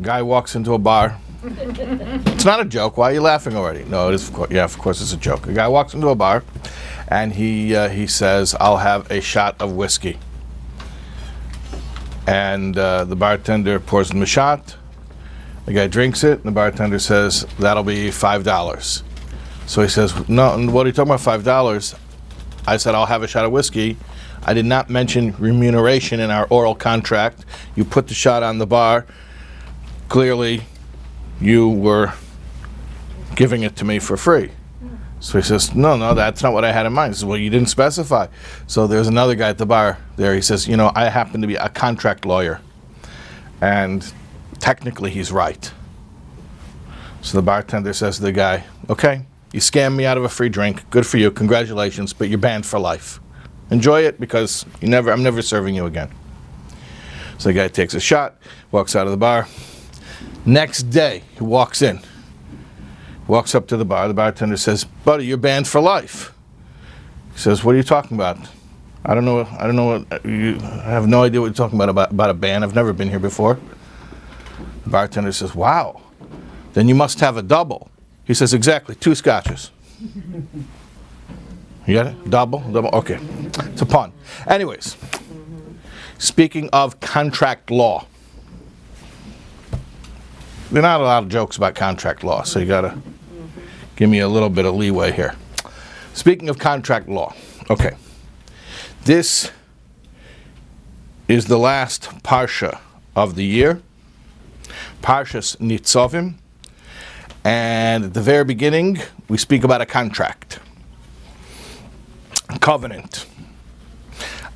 Guy walks into a bar. it's not a joke. Why are you laughing already? No, it is. Of course, yeah, of course, it's a joke. A guy walks into a bar, and he uh, he says, "I'll have a shot of whiskey." And uh, the bartender pours him a shot. The guy drinks it, and the bartender says, "That'll be five dollars." So he says, "No, what are you talking about? Five dollars?" I said, "I'll have a shot of whiskey." I did not mention remuneration in our oral contract. You put the shot on the bar. Clearly, you were giving it to me for free. So he says, No, no, that's not what I had in mind. He says, Well, you didn't specify. So there's another guy at the bar there. He says, You know, I happen to be a contract lawyer. And technically, he's right. So the bartender says to the guy, Okay, you scammed me out of a free drink. Good for you. Congratulations, but you're banned for life. Enjoy it because you never, I'm never serving you again. So the guy takes a shot, walks out of the bar. Next day, he walks in, walks up to the bar. The bartender says, "Buddy, you're banned for life." He says, "What are you talking about?" I don't know. I don't know. What, you, I have no idea what you're talking about, about about a ban. I've never been here before. The bartender says, "Wow, then you must have a double." He says, "Exactly, two scotches." You got it? Double, double. Okay, it's a pun. Anyways, speaking of contract law there are not a lot of jokes about contract law, so you got to give me a little bit of leeway here. Speaking of contract law, okay, this is the last parsha of the year, Parshas Nitzavim, and at the very beginning we speak about a contract, covenant.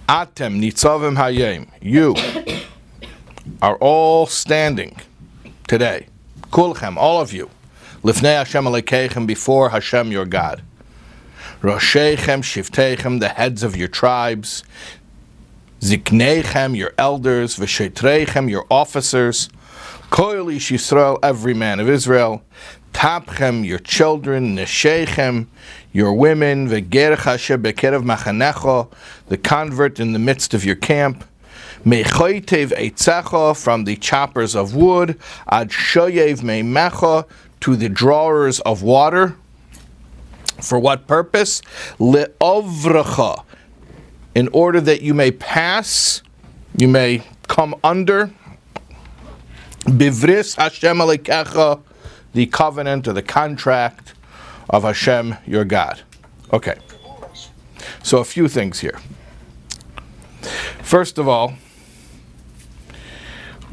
Atem Nitzavim Hayem, you are all standing today. Kulchem, all of you. Lifnei Hashem Alekeichem, before Hashem your God. Roshechem, Shiftechem, the heads of your tribes. Zikneichem, your elders. Veshetreichem, your officers. Koil Yisrael, every man of Israel. Tapchem, your children. Neshechem, your women. Vegerchashe bekerev machanecho, the convert in the midst of your camp. Mechoitev from the choppers of wood, ad shoyev meimecha to the drawers of water. For what purpose? Leovracha, in order that you may pass, you may come under. Bivris Hashem Alekecha, the covenant or the contract of Hashem your God. Okay. So a few things here. First of all,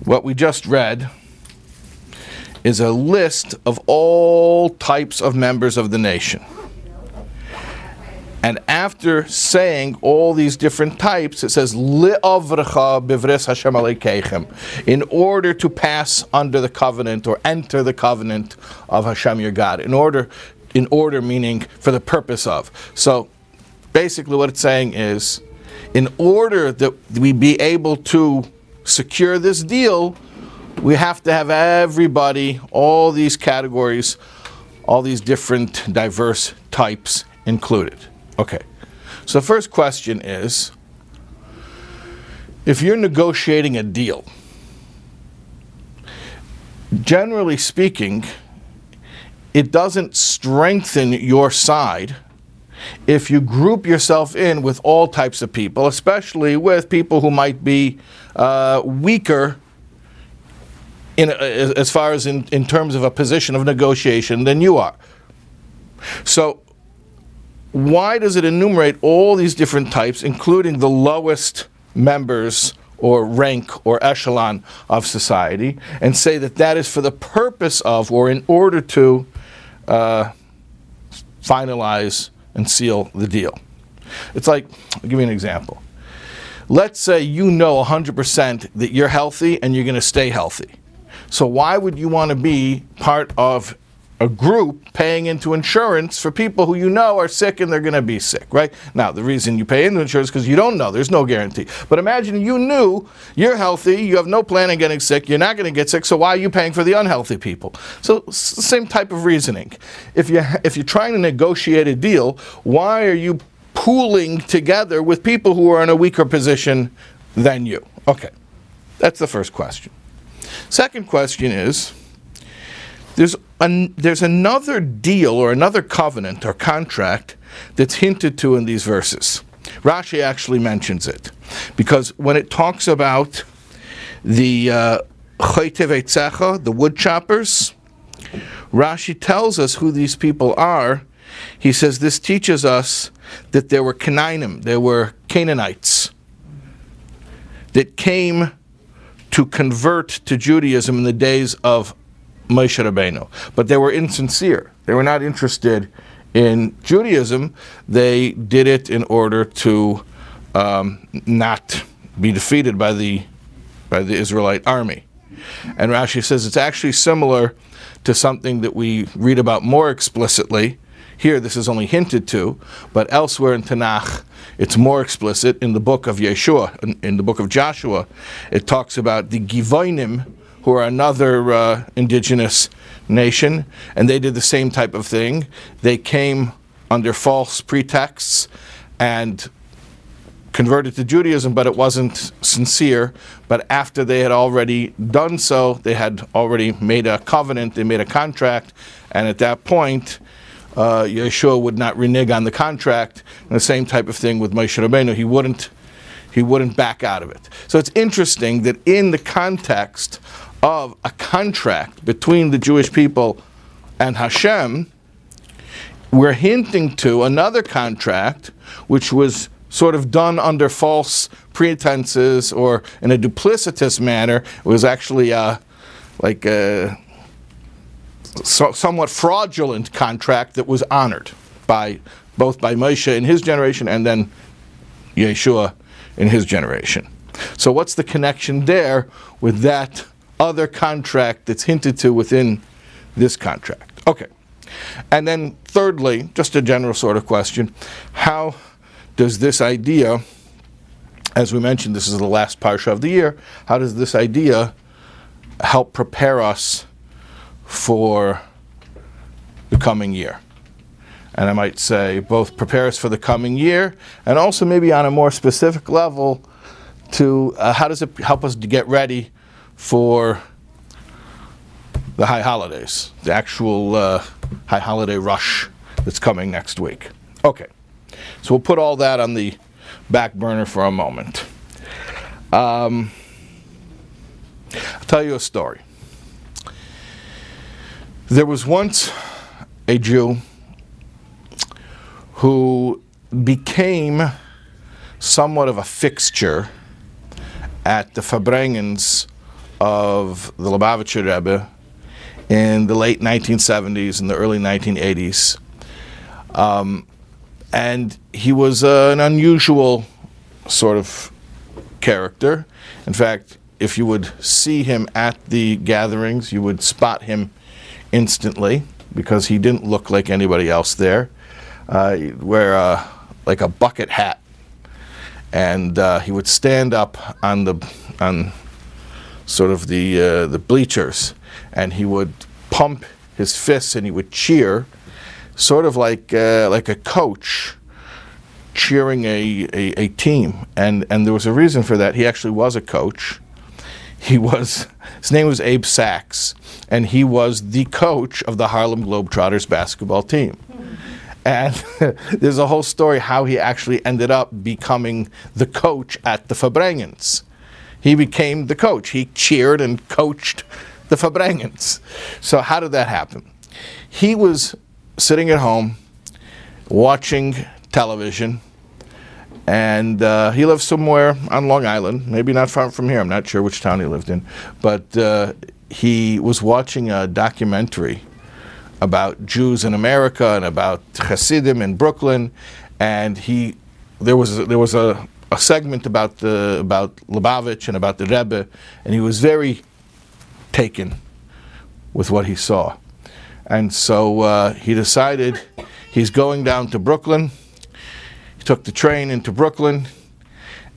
what we just read is a list of all types of members of the nation. And after saying all these different types, it says in order to pass under the covenant or enter the covenant of Hashem your God. In order, in order meaning for the purpose of. So basically what it's saying is, in order that we be able to secure this deal, we have to have everybody, all these categories, all these different diverse types included. Okay. So the first question is if you're negotiating a deal, generally speaking, it doesn't strengthen your side if you group yourself in with all types of people, especially with people who might be uh, weaker in, uh, as far as in, in terms of a position of negotiation than you are. So, why does it enumerate all these different types, including the lowest members or rank or echelon of society, and say that that is for the purpose of or in order to uh, finalize and seal the deal? It's like, I'll give you an example. Let's say you know 100% that you're healthy and you're going to stay healthy. So, why would you want to be part of a group paying into insurance for people who you know are sick and they're going to be sick, right? Now, the reason you pay into insurance is because you don't know. There's no guarantee. But imagine you knew you're healthy, you have no plan on getting sick, you're not going to get sick, so why are you paying for the unhealthy people? So, same type of reasoning. If, you, if you're trying to negotiate a deal, why are you pooling together with people who are in a weaker position than you? Okay, that's the first question. Second question is there's, an, there's another deal or another covenant or contract that's hinted to in these verses. Rashi actually mentions it because when it talks about the uh, the wood choppers, Rashi tells us who these people are. He says this teaches us that there were Canaanim, there were Canaanites that came to convert to Judaism in the days of Moshe Rabbeinu, but they were insincere. They were not interested in Judaism. They did it in order to um, not be defeated by the by the Israelite army. And Rashi says it's actually similar to something that we read about more explicitly. Here, this is only hinted to, but elsewhere in Tanakh, it's more explicit. In the book of Yehoshua, in, in the book of Joshua, it talks about the Givonim, who are another uh, indigenous nation, and they did the same type of thing. They came under false pretexts and converted to Judaism, but it wasn't sincere. But after they had already done so, they had already made a covenant, they made a contract, and at that point, uh, Yehoshua would not renege on the contract. And the same type of thing with Moshe Rabbeinu, he wouldn't, he wouldn't back out of it. So it's interesting that in the context of a contract between the Jewish people and Hashem, we're hinting to another contract which was sort of done under false pretenses or in a duplicitous manner. It was actually uh, like a so, somewhat fraudulent contract that was honored by both by Moshe in his generation and then Yehoshua in his generation. So what's the connection there with that other contract that's hinted to within this contract? Okay. And then thirdly, just a general sort of question, how does this idea, as we mentioned, this is the last parsha of the year, how does this idea help prepare us for the coming year? And I might say both prepare us for the coming year and also maybe on a more specific level to uh, how does it help us to get ready for the high holidays, the actual uh, high holiday rush that's coming next week. Okay. So we'll put all that on the back burner for a moment. Um, I'll tell you a story. There was once a Jew who became somewhat of a fixture at the Farbrengens of the Lubavitcher Rebbe in the late 1970s and the early 1980s. Um, and he was uh, an unusual sort of character. In fact, if you would see him at the gatherings, you would spot him instantly because he didn't look like anybody else there. Uh, he'd wear a, like a bucket hat, and uh, he would stand up on the on sort of the uh, the bleachers, and he would pump his fists and he would cheer sort of like uh, like a coach cheering a, a, a, team. And, and there was a reason for that. He actually was a coach. He was, his name was Abe Sachs, and he was the coach of the Harlem Globetrotters basketball team. And there's a whole story how he actually ended up becoming the coach at the Farbrengens. He became the coach. He cheered and coached the Farbrengens. So how did that happen? He was sitting at home watching television, and uh, he lived somewhere on Long Island, maybe not far from here. I'm not sure which town he lived in, but uh, he was watching a documentary about Jews in America and about Hasidim in Brooklyn, and he there was there was a, a segment about the about Lubavitch and about the Rebbe, and he was very taken with what he saw. And so uh, he decided he's going down to Brooklyn. Took the train into Brooklyn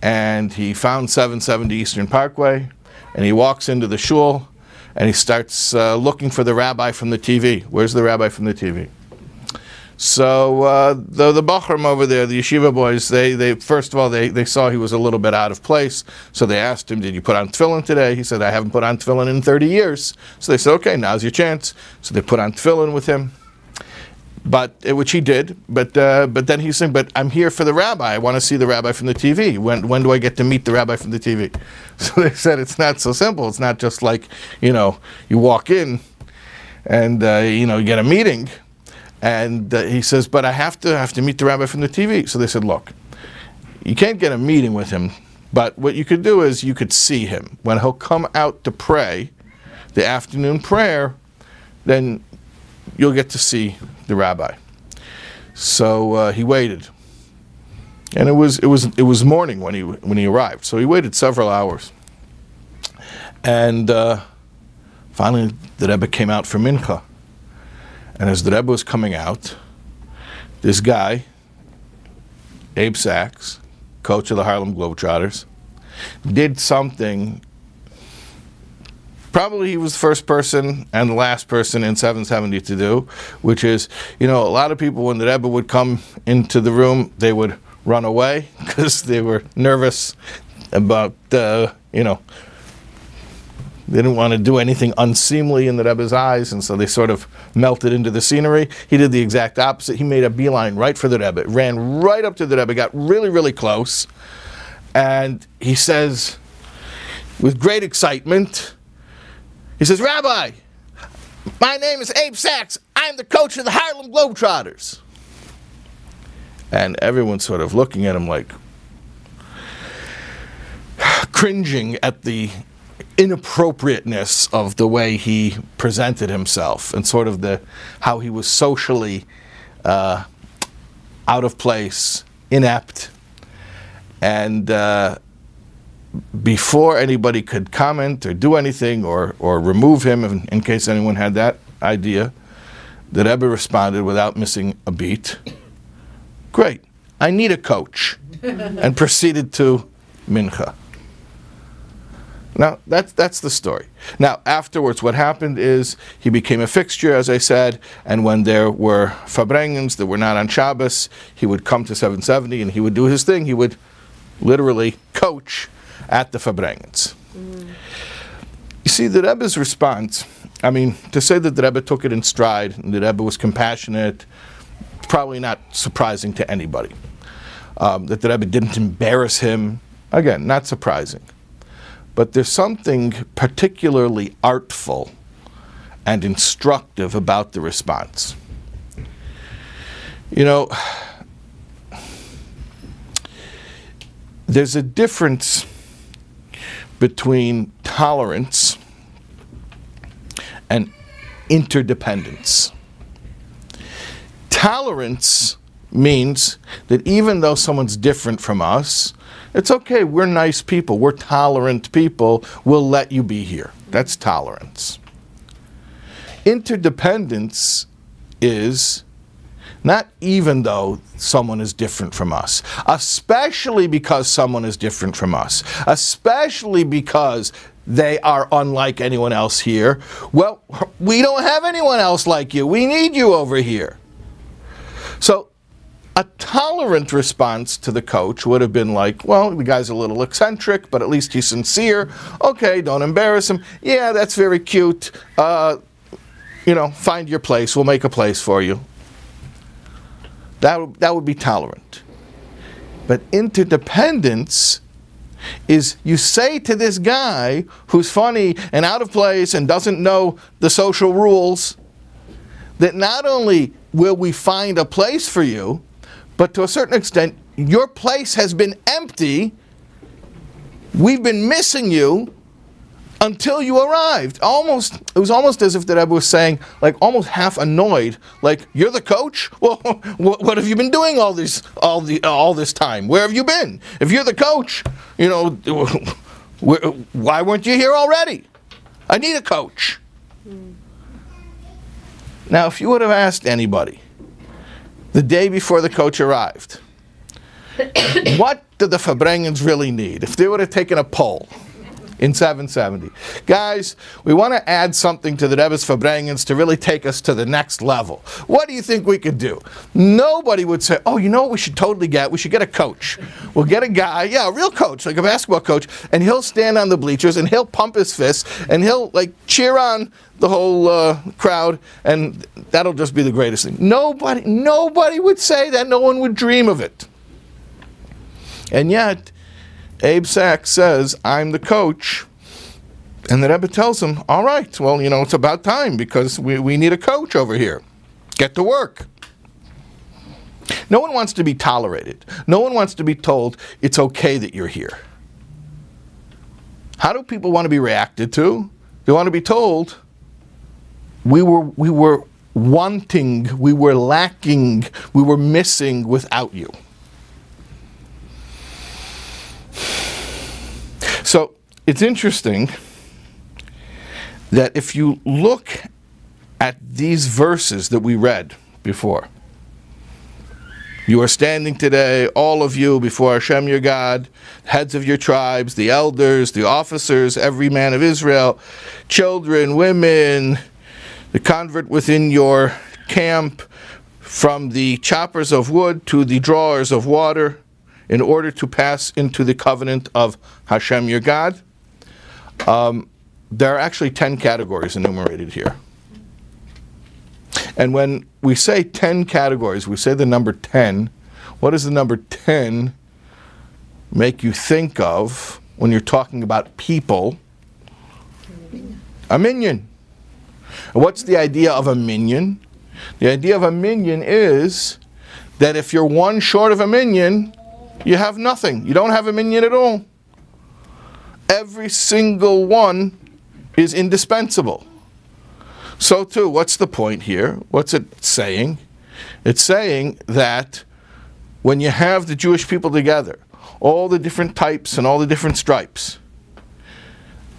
and he found 770 Eastern Parkway and he walks into the shul and he starts uh, looking for the rabbi from the TV. Where's the rabbi from the TV? So uh, the the Bachram over there, the yeshiva boys, they they first of all they, they saw he was a little bit out of place, so they asked him, "Did you put on tefillin today?" He said, "I haven't put on tefillin in 30 years." So they said, "Okay, now's your chance." So they put on tefillin with him, but uh, which he did. But uh, but then he's saying, "But I'm here for the rabbi. I want to see the rabbi from the TV. When when do I get to meet the rabbi from the TV?" So they said, "It's not so simple. It's not just like you know you walk in." And uh, you know, you get a meeting, and uh, he says, "But I have to have to meet the rabbi from the TV." So they said, "Look, you can't get a meeting with him, but what you could do is you could see him when he'll come out to pray, the afternoon prayer. Then you'll get to see the rabbi." So uh, he waited, and it was it was it was morning when he when he arrived. So he waited several hours, and uh, finally the Rebbe came out for mincha. And as the Rebbe was coming out, this guy, Abe Sachs, coach of the Harlem Globetrotters, did something. Probably he was the first person and the last person in 770 to do, which is, you know, a lot of people when the Rebbe would come into the room, they would run away because they were nervous about, uh, you know, they didn't want to do anything unseemly in the Rebbe's eyes, and so they sort of melted into the scenery. He did the exact opposite. He made a beeline right for the Rebbe, ran right up to the Rebbe, got really, really close, and he says, with great excitement, he says, Rabbi, my name is Abe Sachs. I'm the coach of the Harlem Globetrotters. And everyone's sort of looking at him like, cringing at the inappropriateness of the way he presented himself and sort of the how he was socially uh, out of place, inept, and uh, before anybody could comment or do anything or or remove him, in, in case anyone had that idea, the Rebbe responded without missing a beat. Great, I need a coach, and proceeded to mincha. Now, that's, that's the story. Now, afterwards, what happened is he became a fixture, as I said, and when there were Farbrengens that were not on Shabbos, he would come to 770 and he would do his thing. He would literally coach at the Farbrengens. Mm. You see, the Rebbe's response, I mean, to say that the Rebbe took it in stride and the Rebbe was compassionate, probably not surprising to anybody. Um, that the Rebbe didn't embarrass him, again, not surprising. But there's something particularly artful and instructive about the response. You know, there's a difference between tolerance and interdependence. Tolerance means that even though someone's different from us, it's okay. We're nice people. We're tolerant people. We'll let you be here. That's tolerance. Interdependence is not even though someone is different from us, especially because someone is different from us, especially because they are unlike anyone else here. Well, we don't have anyone else like you. We need you over here. So a tolerant response to the coach would have been like, well, the guy's a little eccentric, but at least he's sincere. Okay, don't embarrass him. Yeah, that's very cute. Uh, you know, find your place. We'll make a place for you. That, that would be tolerant. But interdependence is you say to this guy who's funny and out of place and doesn't know the social rules that not only will we find a place for you, but to a certain extent, your place has been empty. We've been missing you until you arrived. Almost, it was almost as if the Rebbe was saying, like almost half annoyed, like you're the coach. Well, what, what have you been doing all this all the all this time? Where have you been? If you're the coach, you know, why weren't you here already? I need a coach. Mm. Now, if you would have asked anybody the day before the coach arrived. what do the Farbrengens really need? If they would have taken a poll, in 770. Guys, we want to add something to the Rebbe's Farbrengens to really take us to the next level. What do you think we could do? Nobody would say, oh, you know what we should totally get? We should get a coach. We'll get a guy, yeah, a real coach, like a basketball coach, and he'll stand on the bleachers and he'll pump his fists and he'll like cheer on the whole uh, crowd, and that'll just be the greatest thing. Nobody, nobody would say that. No one would dream of it. And yet, Abe Sachs says, I'm the coach. And the Rebbe tells him, All right, well, you know, it's about time because we, we need a coach over here. Get to work. No one wants to be tolerated. No one wants to be told it's okay that you're here. How do people want to be reacted to? They want to be told we were, we were wanting, we were lacking, we were missing without you. So it's interesting that if you look at these verses that we read before, you are standing today, all of you, before Hashem your God, heads of your tribes, the elders, the officers, every man of Israel, children, women, the convert within your camp, from the choppers of wood to the drawers of water, in order to pass into the covenant of Hashem your God. Um, there are actually 10 categories enumerated here. And when we say 10 categories, we say the number 10. What does the number 10 make you think of when you're talking about people? A minyan. What's the idea of a minyan? The idea of a minyan is that if you're one short of a minyan, you have nothing. You don't have a minyan at all. Every single one is indispensable. So, too, what's the point here? What's it saying? It's saying that when you have the Jewish people together, all the different types and all the different stripes,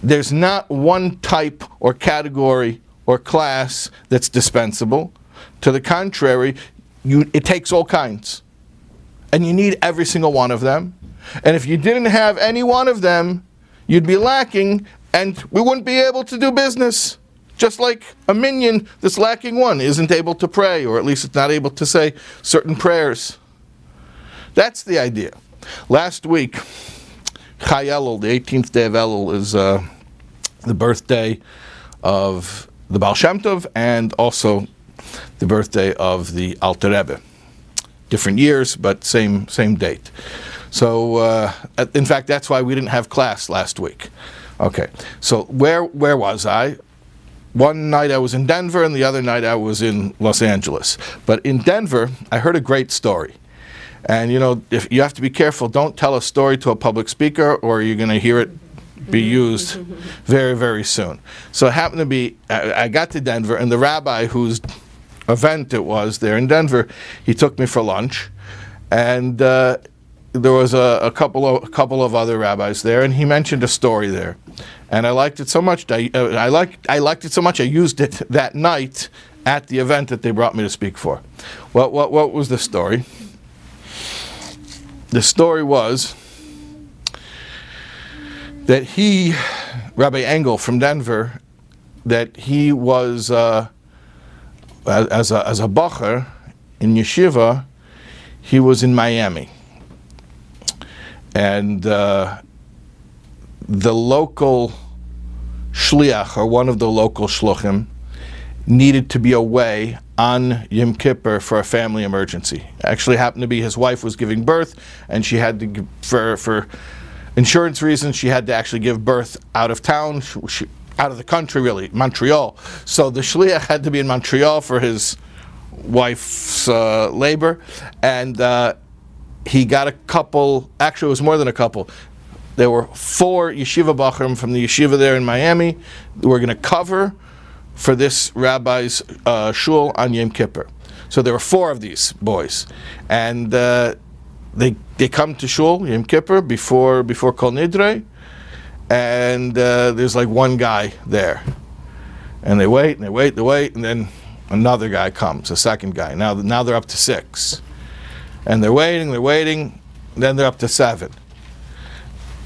there's not one type or category or class that's dispensable. To the contrary, you, it takes all kinds. And you need every single one of them. And if you didn't have any one of them, you'd be lacking and we wouldn't be able to do business. Just like a minyan that's lacking one isn't able to pray, or at least it's not able to say certain prayers. That's the idea. Last week, Chai Elul, the 18th day of Elul, is uh, the birthday of the Baal Shem Tov and also the birthday of the Alter Rebbe. Different years, but same same date. So, uh, in fact, that's why we didn't have class last week. Okay, so where where was I? One night I was in Denver, and the other night I was in Los Angeles. But in Denver, I heard a great story. And you know, if you have to be careful, don't tell a story to a public speaker, or you're going to hear it be used very, very soon. So it happened to be, I, I got to Denver, and the rabbi whose event it was there in Denver, he took me for lunch, and uh, there was a, a, couple of a couple of other rabbis there, and he mentioned a story there, and I liked it so much. I, uh, I liked I liked it so much. I used it that night at the event that they brought me to speak for. What what what was the story? The story was that he, Rabbi Engel from Denver, that he was uh, as a as a bacher in yeshiva, he was in Miami and uh, the local shliach or one of the local shluchim needed to be away on Yom Kippur for a family emergency. Actually, happened to be his wife was giving birth, and she had to for for insurance reasons she had to actually give birth out of town. She, she, out of the country, really, Montreal. So the shliach had to be in Montreal for his wife's uh, labor, and uh, he got a couple, actually, it was more than a couple. There were four yeshiva bachrim from the yeshiva there in Miami were going to cover for this rabbi's uh, shul on Yom Kippur. So there were four of these boys, and uh, they they come to shul Yom Kippur before before Kol Nidre, and uh, there's like one guy there, and they wait and they wait they wait, and then another guy comes, a second guy. Now now they're up to six and they're waiting, they're waiting, then they're up to seven.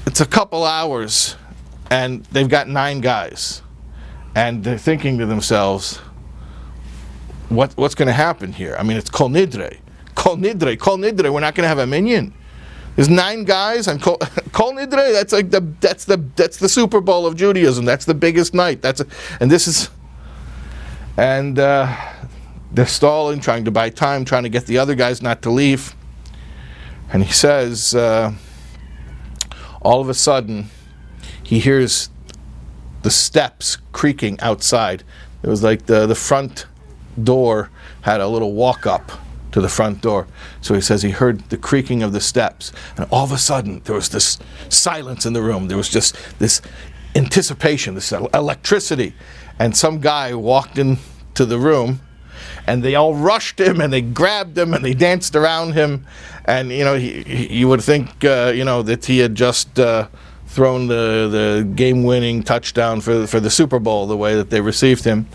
It's a couple hours and they've got nine guys, and they're thinking to themselves, what, what's going to happen here? I mean, it's Kol Nidre. Kol Nidre, Kol Nidre, we're not going to have a minyan. There's nine guys Kol, Kol Nidre. That's like the that's the that's the Super Bowl of Judaism. That's the biggest night. That's a, and this is and uh, they're stalling, trying to buy time, trying to get the other guys not to leave. And he says, uh, all of a sudden, he hears the steps creaking outside. It was like the the front door had a little walk up to the front door. So he says he heard the creaking of the steps. And all of a sudden, there was this silence in the room. There was just this anticipation, this electricity. And some guy walked into the room and they all rushed him and they grabbed him and they danced around him. And, you know, he, he you would think, uh, you know, that he had just. Uh, thrown the, the game winning touchdown for, for the Super Bowl the way that they received him.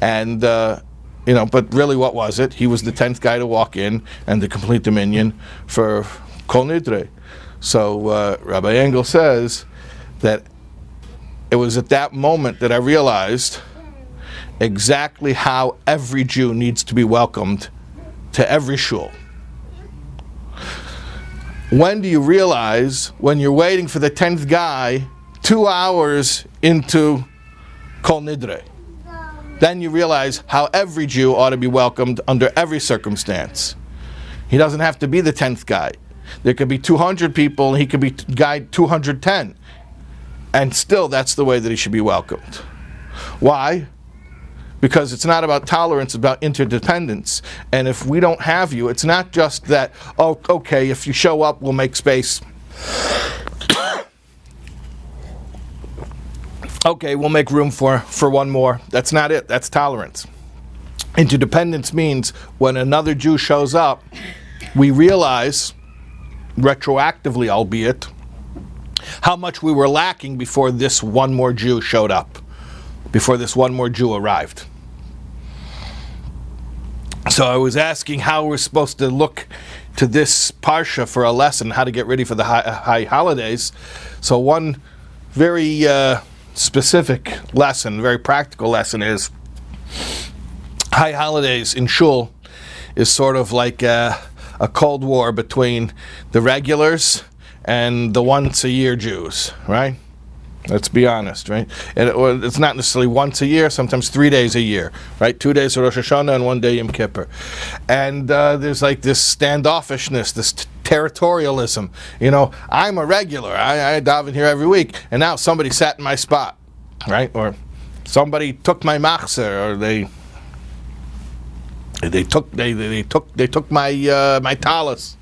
And uh, you know, but really, what was it? He was the tenth guy to walk in and to complete minyan for Kol Nidre. So uh, Rabbi Engel says that it was at that moment that I realized exactly how every Jew needs to be welcomed to every shul. When do you realize when you're waiting for the tenth guy two hours into Kol Nidre? Then you realize how every Jew ought to be welcomed under every circumstance. He doesn't have to be the 10th guy. There could be 200 people, and he could be guy 210. And still, that's the way that he should be welcomed. Why? Because it's not about tolerance, it's about interdependence. And if we don't have you, it's not just that, oh, okay, if you show up, we'll make space okay, we'll make room for, for one more. That's not it. That's tolerance. Interdependence means when another Jew shows up, we realize, retroactively albeit, how much we were lacking before this one more Jew showed up, before this one more Jew arrived. So I was asking how we're supposed to look to this parsha for a lesson, how to get ready for the high, high holidays. So one very uh, specific lesson, very practical lesson is high holidays in shul is sort of like a, a cold war between the regulars and the once a year Jews, right? Let's be honest, right? And it, it's not necessarily once a year, sometimes three days a year, right? Two days of Rosh Hashanah and one day Yom Kippur. And uh, there's like this standoffishness, this t- territorialism. You know, I'm a regular, I, I daven here every week, and now somebody sat in my spot, right? Or somebody took my machzer, or they. They took they, they took they took my uh, my talus.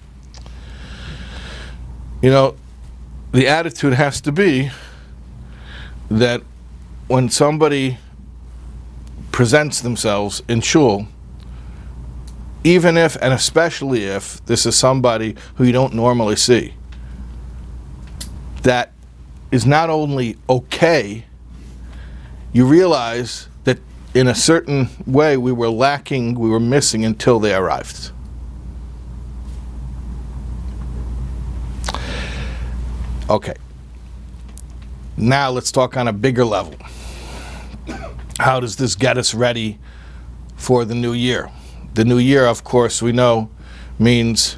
You know, the attitude has to be that when somebody presents themselves in shul, even if and especially if this is somebody who you don't normally see, that is not only okay, you realize that in a certain way we were lacking, we were missing until they arrived. Okay. Now let's talk on a bigger level. How does this get us ready for the new year? The new year, of course, we know means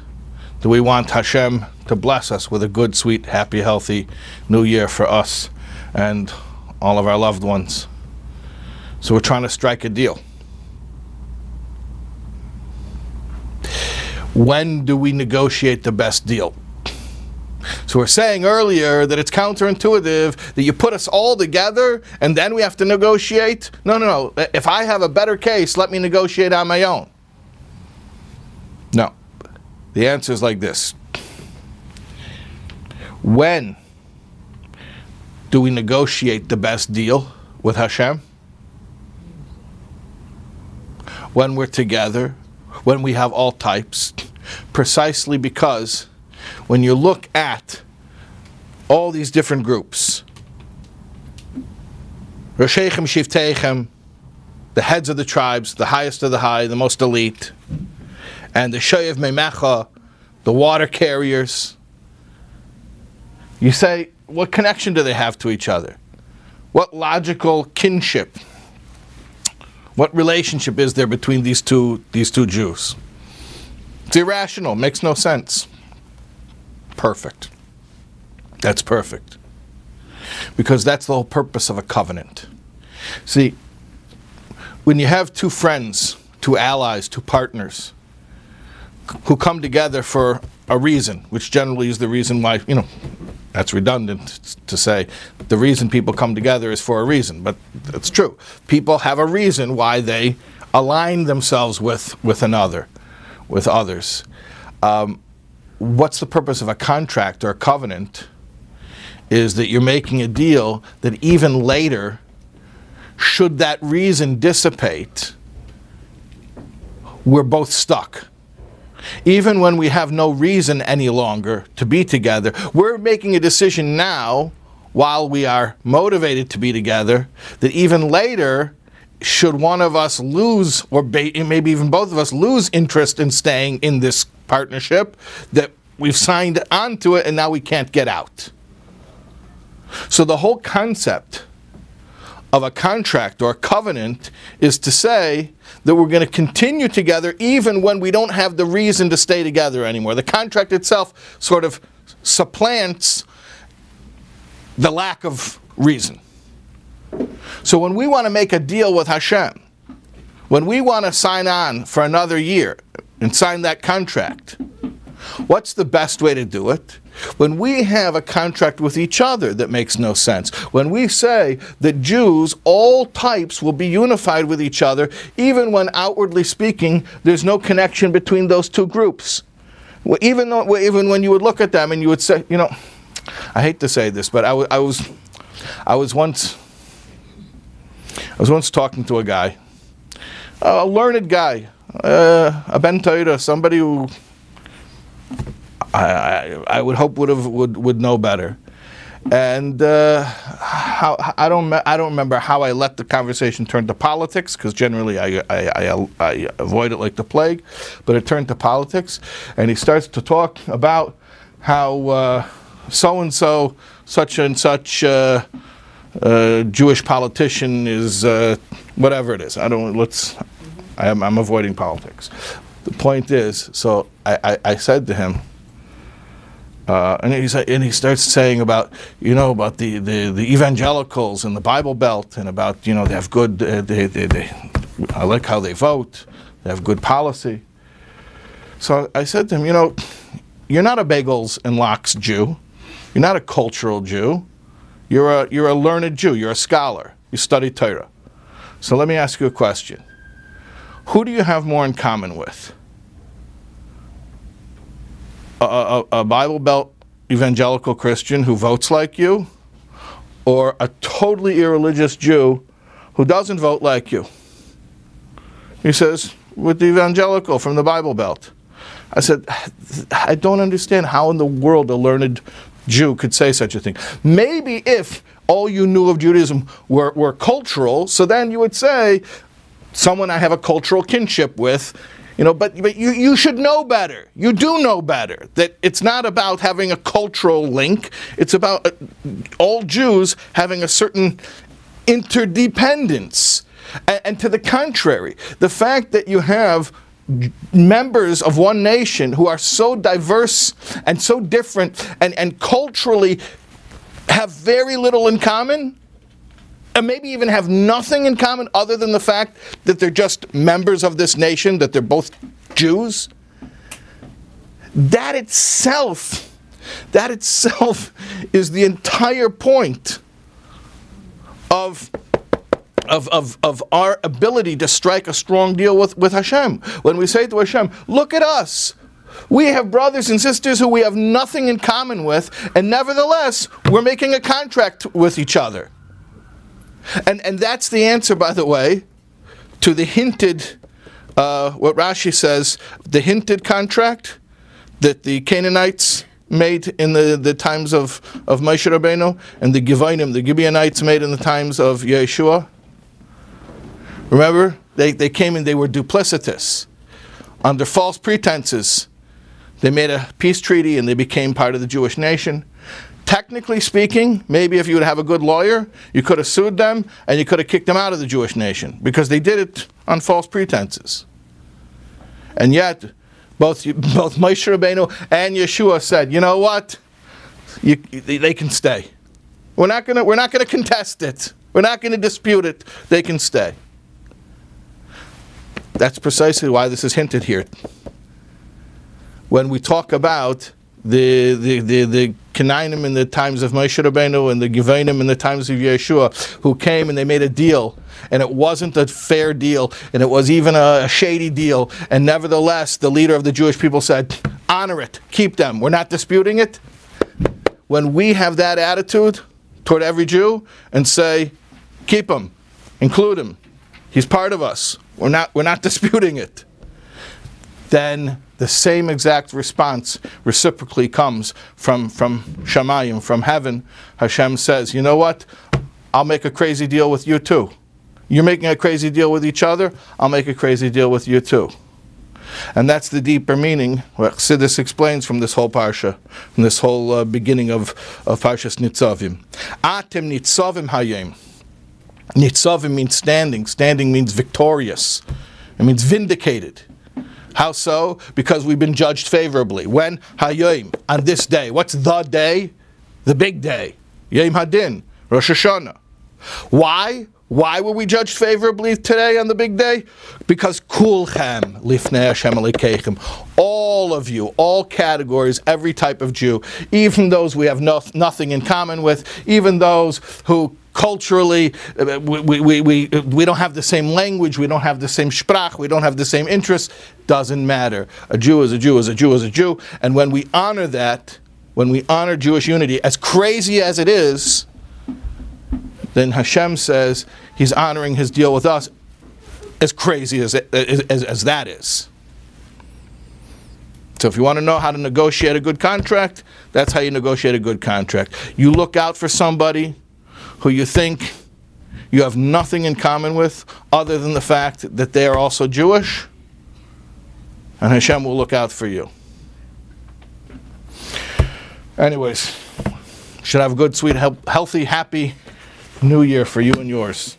that we want Hashem to bless us with a good, sweet, happy, healthy new year for us and all of our loved ones. So we're trying to strike a deal. When do we negotiate the best deal? So we're saying earlier that it's counterintuitive that you put us all together and then we have to negotiate. No, no, no. If I have a better case, let me negotiate on my own. No. The answer is like this When do we negotiate the best deal with Hashem? When we're together, when we have all types, precisely because when you look at all these different groups, Roshechem Shiftechem, the heads of the tribes, the highest of the high, the most elite, and the Shoyev Memecha, the water carriers. You say, what connection do they have to each other? What logical kinship? What relationship is there between these two these two Jews? It's irrational, makes no sense. Perfect. That's perfect. Because that's the whole purpose of a covenant. See, when you have two friends, two allies, two partners who come together for a reason, which generally is the reason why, you know, that's redundant to say. The reason people come together is for a reason, but it's true. People have a reason why they align themselves with, with another, with others. Um, what's the purpose of a contract or a covenant? Is that you're making a deal that even later, should that reason dissipate, we're both stuck even when we have no reason any longer to be together, we're making a decision now while we are motivated to be together that even later, should one of us lose, or maybe even both of us lose interest in staying in this partnership, that we've signed onto it and now we can't get out. So the whole concept of a contract or a covenant is to say that we're going to continue together even when we don't have the reason to stay together anymore. The contract itself sort of supplants the lack of reason. So when we want to make a deal with Hashem, when we want to sign on for another year and sign that contract, what's the best way to do it? When we have a contract with each other that makes no sense, when we say that Jews, all types, will be unified with each other, even when outwardly speaking, there's no connection between those two groups. Even, though, even when you would look at them and you would say, you know, I hate to say this, but I, w- I was, I was once, I was once talking to a guy, a learned guy, uh, a Ben Torah, somebody who I, I, I would hope would have would, would know better. And uh, how, I don't I don't remember how I let the conversation turn to politics because generally I, I, I, I, avoid it like the plague, but it turned to politics, and he starts to talk about how so and so, such and such uh, uh, Jewish politician is uh, whatever it is. I don't let's. I am, I'm avoiding politics. The point is, so I, I, I said to him uh, and, he's, and he starts saying about, you know, about the, the, the evangelicals and the Bible Belt and about, you know, they have good, uh, they, they, they, I like how they vote, they have good policy. So I said to him, you know, you're not a bagels and lox Jew. You're not a cultural Jew. You're a, you're a learned Jew. You're a scholar. You study Torah. So let me ask you a question. Who do you have more in common with? a, a, Bible Belt evangelical Christian who votes like you, or a totally irreligious Jew who doesn't vote like you? He says, with the evangelical from the Bible Belt. I said, I don't understand how in the world a learned Jew could say such a thing. Maybe if all you knew of Judaism were, were cultural, so then you would say, someone I have a cultural kinship with you know, but, but you, you should know better. You do know better that it's not about having a cultural link. It's about uh, all Jews having a certain interdependence. And, and to the contrary, the fact that you have members of one nation who are so diverse and so different and, and culturally have very little in common and maybe even have nothing in common other than the fact that they're just members of this nation, that they're both Jews, that itself, that itself is the entire point of of, of, of our ability to strike a strong deal with, with Hashem. When we say to Hashem, look at us. We have brothers and sisters who we have nothing in common with, and nevertheless, we're making a contract with each other. And, and that's the answer, by the way, to the hinted, uh, what Rashi says, the hinted contract that the Canaanites made in the, the times of, of Moshe Rabbeinu and the Givonim, the Gibeonites made in the times of Yehoshua. Remember, they, they came and they were duplicitous. Under false pretenses, they made a peace treaty and they became part of the Jewish nation. Technically speaking, maybe if you would have a good lawyer, you could have sued them and you could have kicked them out of the Jewish nation because they did it on false pretenses. And yet, both both Moshe Rabbeinu and Yehoshua said, "You know what? You, they can stay. We're not not gonna contest it. We're not gonna dispute it. They can stay." That's precisely why this is hinted here. When we talk about the the the, the Canaanim in the times of Moshe Rabbeinu and the Givanim in the times of Yehoshua, who came and they made a deal, and it wasn't a fair deal, and it was even a, a shady deal, and nevertheless, the leader of the Jewish people said, "Honor it, keep them. We're not disputing it." When we have that attitude toward every Jew and say, "Keep him, include him, he's part of us. We're not we're not disputing it," then the same exact response reciprocally comes from, from Shamayim, from heaven. Hashem says, You know what? I'll make a crazy deal with you too. You're making a crazy deal with each other, I'll make a crazy deal with you too. And that's the deeper meaning, what Chassidus explains from this whole parsha, from this whole uh, beginning of, of Parshas Nitzavim. Atem Nitzavim Hayom. Nitzavim means standing. Standing means victorious. It means vindicated. How so? Because we've been judged favorably. When? Hayom, on this day. What's the day? The big day. Yom Hadin, Rosh Hashanah. Why? Why were we judged favorably today on the big day? Because kulchem lifnei Hashem alikeichem. All of you, all categories, every type of Jew, even those we have no, nothing in common with, even those who culturally, uh, we, we, we, we don't have the same language, we don't have the same sprach, we don't have the same interests, doesn't matter. A Jew is a Jew is a Jew is a Jew. And when we honor that, when we honor Jewish unity, as crazy as it is, then Hashem says he's honoring his deal with us as crazy as, it, as, as that is. So if you want to know how to negotiate a good contract, that's how you negotiate a good contract. You look out for somebody who you think you have nothing in common with other than the fact that they are also Jewish, and Hashem will look out for you. Anyways, should have a good, sweet, healthy, happy new year for you and yours.